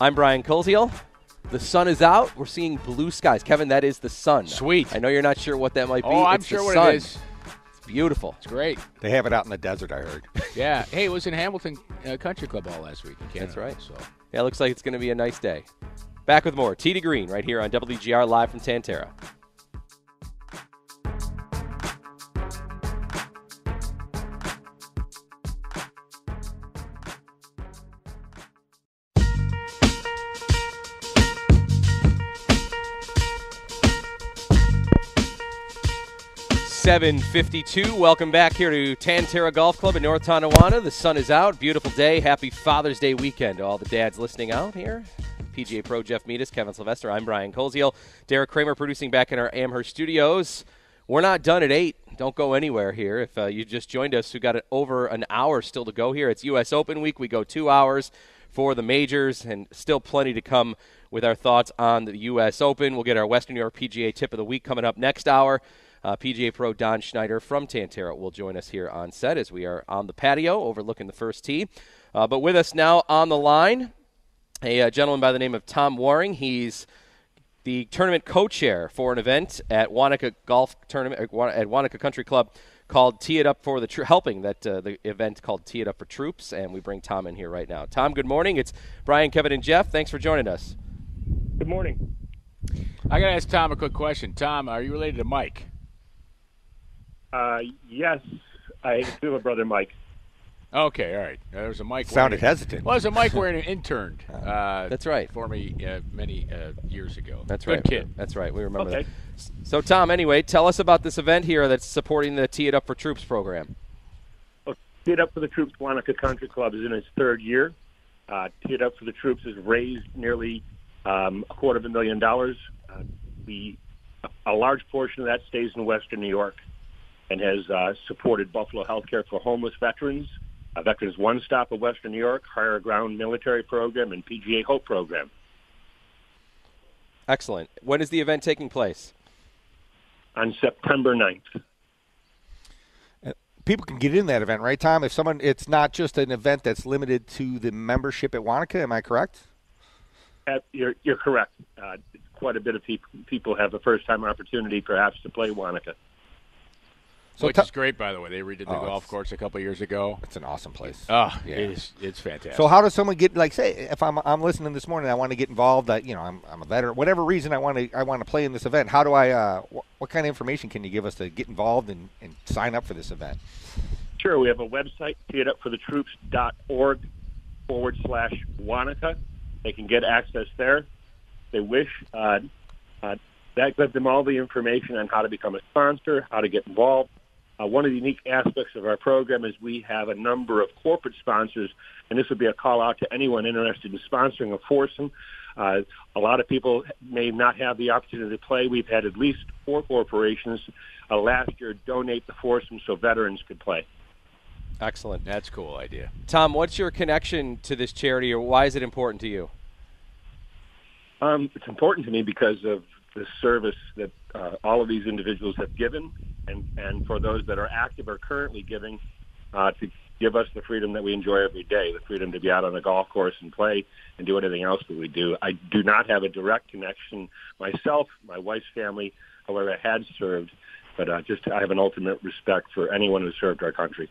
I'm Brian Koziol. The sun is out. We're seeing blue skies. Kevin, that is the sun. Sweet. I know you're not sure what that might be. Oh, I'm It's sure what sun. it is. It's beautiful. It's great. They have it out in the desert, I heard. Yeah. Hey, it was in Hamilton uh, Country Club all last week. in Canada, That's right. So Yeah, it looks like it's going to be a nice day. Back with more Tee to Green right here on WGR live from Tan Tara. Seven fifty-two. Welcome back here to Tan Tara Golf Club in North Tonawanda. The sun is out. Beautiful day. Happy Father's Day weekend to all the dads listening out here. PGA Pro Jeff Metis, Kevin Sylvester. I'm Brian Koziol. Derek Kramer producing back in our Amherst studios. We're not done at eight. Don't go anywhere here. If uh, you just joined us, we got over an hour still to go here. It's U.S. Open week. We go two hours for the majors, and still plenty to come with our thoughts on the U.S. Open. We'll get our Western New York PGA tip of the week coming up next hour. Uh, PGA Pro Don Schneider from Tan Tara will join us here on set as we are on the patio overlooking the first tee. Uh, but with us now on the line, a uh, gentleman by the name of Tom Waring. He's the tournament co-chair for an event at Wanakah Golf Tournament at Wa- Wanakah Country Club called "Tee It Up for the Tro- helping that uh, the event called "Tee It Up for Troops," and we bring Tom in here right now. Tom, good morning. It's Brian, Kevin, and Jeff. Thanks for joining us. Good morning. I got to ask Tom a quick question. Tom, are you related to Mike? Uh, yes, I do have a brother, Mike. Okay, all right. Uh, there was a Mike. Sounded Warner- hesitant. Well, there's a Mike Warner interned. Uh, That's right. For me uh, many uh, years ago. That's Good right. kid. That's right. We remember Okay. that. S- So, Tom, anyway, tell us about this event here that's supporting the "Tee It Up for Troops" program. Well, Tee It Up for the Troops Wanakah Country Club is in its third year. Uh, Tee It Up for the Troops has raised nearly um, a quarter of a million dollars. Uh, we, a large portion of that stays in Western New York and has uh, supported Buffalo Healthcare for homeless veterans, uh, Veterans One Stop of Western New York, Higher Ground Military Program, and PGA Hope Program. Excellent. When is the event taking place? On September 9th. People can get in that event, right, Tom? If someone, it's not just an event that's limited to the membership at Wanakah. Am I correct? Uh, You're, you're correct. Uh, quite a bit of peop people have a first-time opportunity, perhaps, to play Wanakah. So Which ta- is great, by the way. They redid the Oh, golf course a couple years ago. It's an awesome place. Oh, Yeah. it is, it's fantastic. So how does someone get like say if I'm I'm listening this morning I want to get involved I, you know I'm, I'm a veteran whatever reason I want to I want to play in this event how do I uh, wh- what kind of information can you give us to get involved and, and sign up for this event Sure, we have a website, teeitupforthetroops.org forward slash Wanakah. They can get access there. If they wish. Uh, uh, that gives them all the information on how to become a sponsor, how to get involved. Uh, one of the unique aspects of our program is we have a number of corporate sponsors, and this would be a call out to anyone interested in sponsoring a foursome. Uh, a lot of people may not have the opportunity to play. We've had at least four corporations uh, last year donate the foursome so veterans could play. Excellent. That's a cool idea. Tom, what's your connection to this charity, or why is it important to you? Um, it's important to me because of the service that uh, all of these individuals have given, and, and for those that are active or currently giving, uh, to give us the freedom that we enjoy every day, the freedom to be out on a golf course and play and do anything else that we do. I do not have a direct connection myself, my wife's family, however, I had served, but uh, just I have an ultimate respect for anyone who served our country.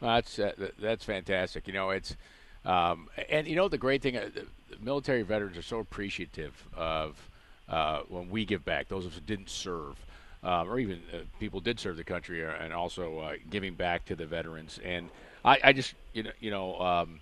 That's uh, that's fantastic. You know, it's um, and you know the great thing, uh, the military veterans are so appreciative of uh, when we give back. Those of us who didn't serve, um, or even uh, people did serve the country, uh, and also uh, giving back to the veterans. And I, I just you know you know. Um,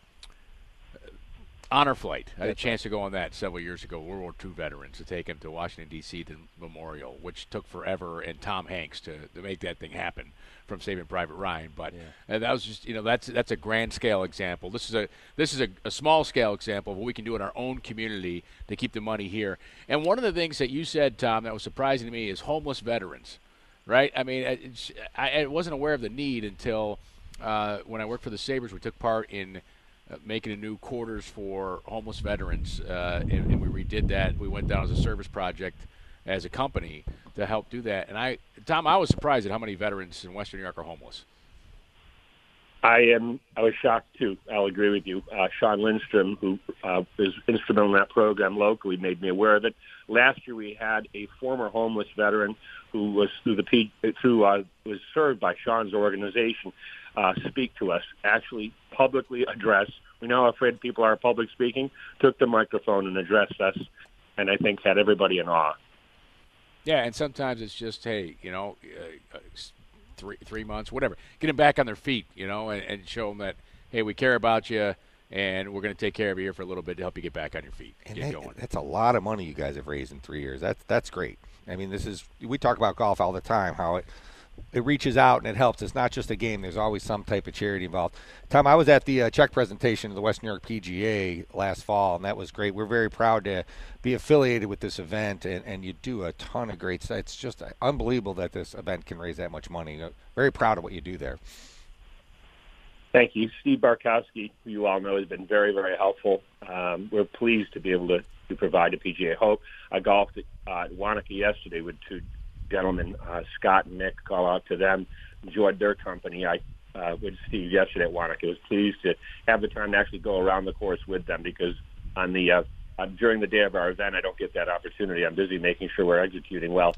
Honor Flight. I had a chance to go on that several years ago. World War II veterans to take them to Washington D.C. to memorial, which took forever, and Tom Hanks to, to make that thing happen from Saving Private Ryan. But uh, that was just you know that's that's a grand scale example. This is a this is a, a small scale example of what we can do in our own community to keep the money here. And one of the things that you said, Tom, that was surprising to me is homeless veterans. Right? I mean, I, I wasn't aware of the need until uh, when I worked for the Sabres. We took part in making a new quarters for homeless veterans, uh, and, and we redid that. We went down as a service project as a company to help do that. And I, Tom, I was surprised at how many veterans in Western New York are homeless. I am. I was shocked too. I'll agree with you. Uh, Sean Lindstrom, who uh, is instrumental in that program locally, made me aware of it. Last year, we had a former homeless veteran who was through the P, through uh, was served by Sean's organization. Uh, speak to us, actually publicly address. We know how afraid people are of public speaking. Took the microphone and addressed us, and I think had everybody in awe. Yeah, and sometimes it's just hey, you know, uh, three three months, whatever. Get them back on their feet, you know, and, and show them that hey, we care about you, and we're going to take care of you here for a little bit to help you get back on your feet, and get that, going. That's a lot of money you guys have raised in three years. That's that's great. I mean, this is we talk about golf all the time. How it it reaches out and it helps. It's not just a game. There's always some type of charity involved. Tom, I was at the uh, check presentation of the West New York PGA last fall, and that was great. We're very proud to be affiliated with this event, and, and you do a ton of great stuff. It's just unbelievable that this event can raise that much money. Very proud of what you do there. Thank you. Steve Barkowski, who you all know, has been very, very helpful. Um, we're pleased to be able to, to provide a PGA Hope. I golfed at, uh, at Wanakah yesterday with two gentlemen, uh, Scott and Nick, call out to them, enjoyed their company. I uh, with Steve yesterday at Wanakah. I was pleased to have the time to actually go around the course with them because on the uh, uh, during the day of our event, I don't get that opportunity. I'm busy making sure we're executing well.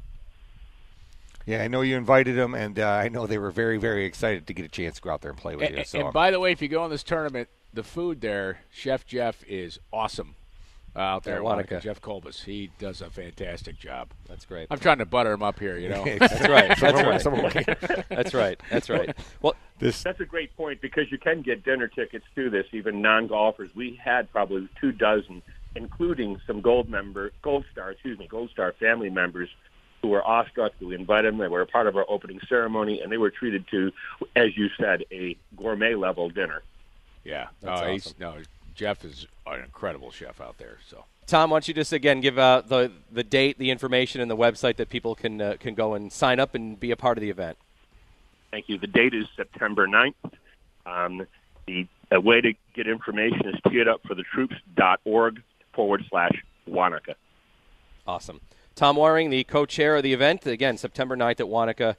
Yeah, I know you invited them, and uh, I know they were very, very excited to get a chance to go out there and play with and, you. So. And by the way, if you go in this tournament, the food there, Chef Jeff is awesome out there. Wanakah. Jeff Colbus, he does a fantastic job. That's great. I'm trying to butter him up here, you know. That's right. That's right. That's right. That's right. Well, this that's a great point because you can get dinner tickets to this, even non-golfers. We had probably two dozen, including some gold member, gold star, excuse me, gold star family members who were awestruck. We invited them. They were a part of our opening ceremony, and they were treated to, as you said, a gourmet level dinner. Yeah. That's uh, awesome. he's, no, Jeff is an incredible chef out there. So. Tom, why don't you just again give out the the date, the information, and the website that people can uh, can go and sign up and be a part of the event. Thank you. The date is September 9th. Um, the a way to get information is tee it up for the troops.org forward slash Wanakah. Awesome. Tom Waring, the co-chair of the event, again September 9th at Wanakah.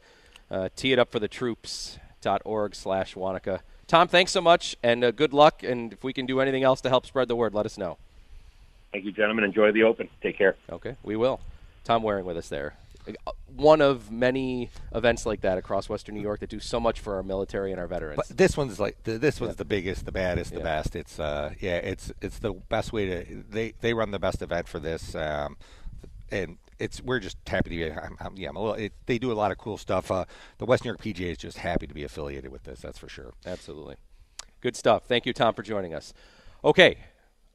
Uh, tee it up for the troops.org slash Wanakah. Tom, thanks so much, and uh, good luck. And if we can do anything else to help spread the word, let us know. Thank you, gentlemen. Enjoy the Open. Take care. Okay, we will. Tom Waring with us there. One of many events like that across Western New York that do so much for our military and our veterans. But this one's like the, this one's the biggest, the baddest, the Yeah. best. It's uh, yeah, it's it's the best way to they they run the best event for this, um, and it's we're just happy to be. I'm, I'm, yeah, I'm little, it, they do a lot of cool stuff. Uh, the West New York PGA is just happy to be affiliated with this. That's for sure. Absolutely. Good stuff. Thank you, Tom, for joining us. Okay,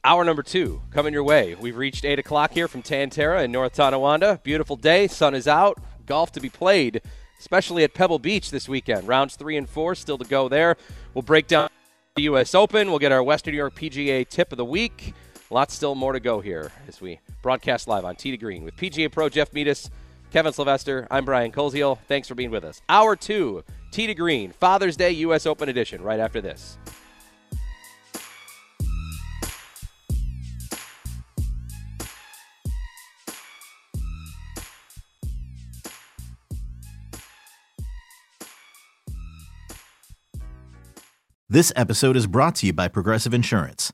hour number two coming your way. We've reached 8 o'clock here from Tan Tara in North Tonawanda. Beautiful day, sun is out, golf to be played, especially at Pebble Beach this weekend. Rounds three and four still to go there. We'll break down the U.S. Open. We'll get our Western New York PGA tip of the week. Lots still more to go here as we broadcast live on Tee to Green with PGA Pro Jeff Metis, Kevin Sylvester. I'm Brian Koziol. Thanks for being with us. Hour two, Tee to Green, Father's Day U.S. Open edition, right after this. This episode is brought to you by Progressive Insurance.